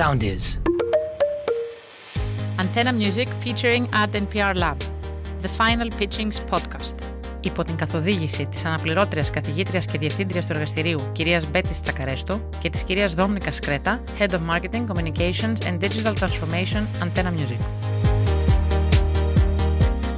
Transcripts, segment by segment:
Sound is. Antenna Music featuring Ad NPR Lab. The Final Pitchings Podcast. Υπό την καθοδήγηση της αναπληρώτριας καθηγήτριας και διευθύντριας του εργαστηρίου κυρίας Μπέτης Τσακαρέστο και της κυρίας Δόμνικα Σκρέτα, Head of Marketing, Communications and Digital Transformation Antenna Music.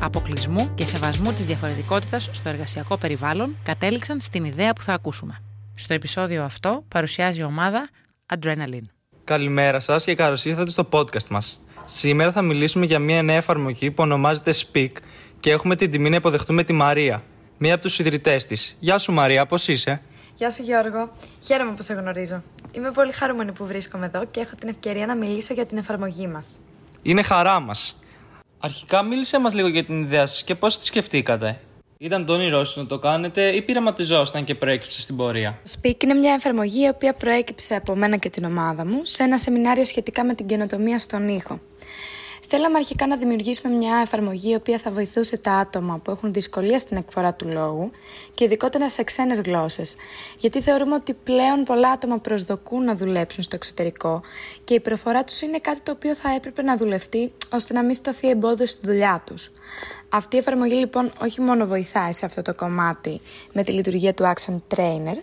αποκλεισμού και σεβασμού της διαφορετικότητας στο εργασιακό περιβάλλον, κατέληξαν στην ιδέα που θα ακούσουμε. Στο επεισόδιο αυτό παρουσιάζει η ομάδα Adrenaline. Καλημέρα σας και καλώς ήρθατε στο podcast μας. Σήμερα θα μιλήσουμε για μια νέα εφαρμογή που ονομάζεται Speak και έχουμε την τιμή να υποδεχτούμε τη Μαρία, μία από τους ιδρυτές της. Γεια σου, Μαρία, πώς είσαι; Γεια σου Γιώργο, χαίρομαι που σε γνωρίζω. Είμαι πολύ χαρούμενη που βρίσκομαι εδώ και έχω την ευκαιρία να μιλήσω για την εφαρμογή μας. Είναι χαρά μας. Αρχικά μίλησε μας λίγο για την ιδέα σας και πώς τη σκεφτήκατε. Ήταν το όνειρό σα να το κάνετε ή πειραματιζόσταν και προέκυψε στην πορεία; Speak είναι μια εφαρμογή η οποία προέκυψε από μένα και την ομάδα μου σε ένα σεμινάριο σχετικά με την καινοτομία στον ήχο. Θέλαμε αρχικά να δημιουργήσουμε μια εφαρμογή η οποία θα βοηθούσε τα άτομα που έχουν δυσκολία στην εκφορά του λόγου και ειδικότερα σε ξένες γλώσσες. Γιατί θεωρούμε ότι πλέον πολλά άτομα προσδοκούν να δουλέψουν στο εξωτερικό και η προφορά τους είναι κάτι το οποίο θα έπρεπε να δουλευτεί ώστε να μην σταθεί εμπόδιο στη δουλειά τους. Αυτή η εφαρμογή λοιπόν όχι μόνο βοηθάει σε αυτό το κομμάτι με τη λειτουργία του Action Trainer,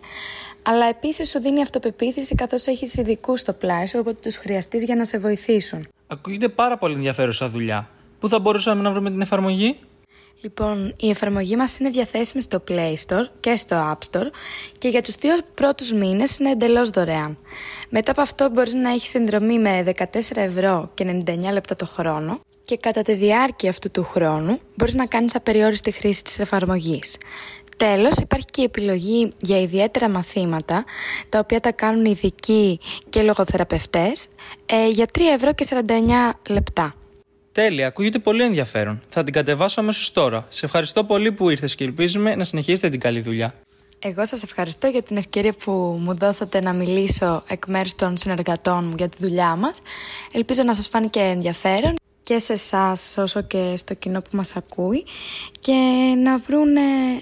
αλλά επίσης σου δίνει αυτοπεποίθηση καθώς έχεις ειδικούς στο πλάι σου, όποτε τους χρειαστείς για να σε βοηθήσουν. Ακούγεται πάρα πολύ ενδιαφέρουσα δουλειά. Πού θα μπορούσαμε να βρούμε την εφαρμογή; Λοιπόν, η εφαρμογή μας είναι διαθέσιμη στο Play Store και στο App Store και για τους δύο πρώτους μήνες είναι εντελώς δωρεάν. Μετά από αυτό μπορείς να έχεις συνδρομή με 14 ευρώ και 99 λεπτά το χρόνο και κατά τη διάρκεια αυτού του χρόνου μπορείς να κάνεις απεριόριστη χρήση της εφαρμογής. Τέλος, υπάρχει και η επιλογή για ιδιαίτερα μαθήματα, τα οποία τα κάνουν ειδικοί και λογοθεραπευτές, ε, για 3 ευρώ και 49 λεπτά. Τέλεια, ακούγεται πολύ ενδιαφέρον. Θα την κατεβάσω αμέσως τώρα. Σε ευχαριστώ πολύ που ήρθες και ελπίζουμε να συνεχίσετε την καλή δουλειά. Εγώ σας ευχαριστώ για την ευκαιρία που μου δώσατε να μιλήσω εκ μέρους των συνεργατών μου για τη δουλειά μας. Ελπίζω να σας φάνηκε ενδιαφέρον και σε εσάς όσο και στο κοινό που μας ακούει και να βρουν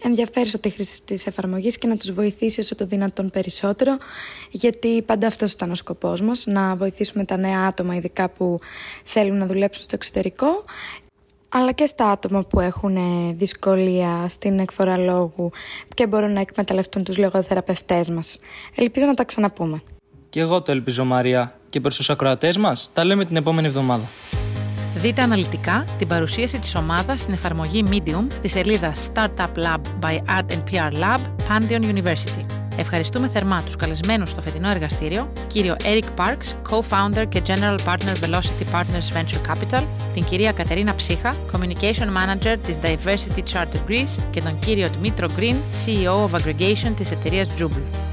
ενδιαφέρουσα τη χρήση της εφαρμογής και να τους βοηθήσει όσο το δυνατόν περισσότερο γιατί πάντα αυτός ήταν ο σκοπός μας να βοηθήσουμε τα νέα άτομα ειδικά που θέλουν να δουλέψουν στο εξωτερικό αλλά και στα άτομα που έχουν δυσκολία στην εκφορά λόγου και μπορούν να εκμεταλλευτούν τους λογοθεραπευτές μας. Ελπίζω να τα ξαναπούμε. Και εγώ το ελπίζω Μαρία. Και προς τους ακροατές μας τα λέμε την επόμενη εβδομάδα. Δείτε αναλυτικά την παρουσίαση της ομάδας στην εφαρμογή Medium της σελίδα Startup Lab by Ad PR Lab, Pantheon University. Ευχαριστούμε θερμά τους καλεσμένους στο φετινό εργαστήριο, κύριο Eric Parks, Co-Founder και General Partner Velocity Partners Venture Capital, την κυρία Κατερίνα Ψύχα, Communication Manager της Diversity Charter Greece και τον κύριο Dmitro Green, CEO of Aggregation της εταιρείας Jubel.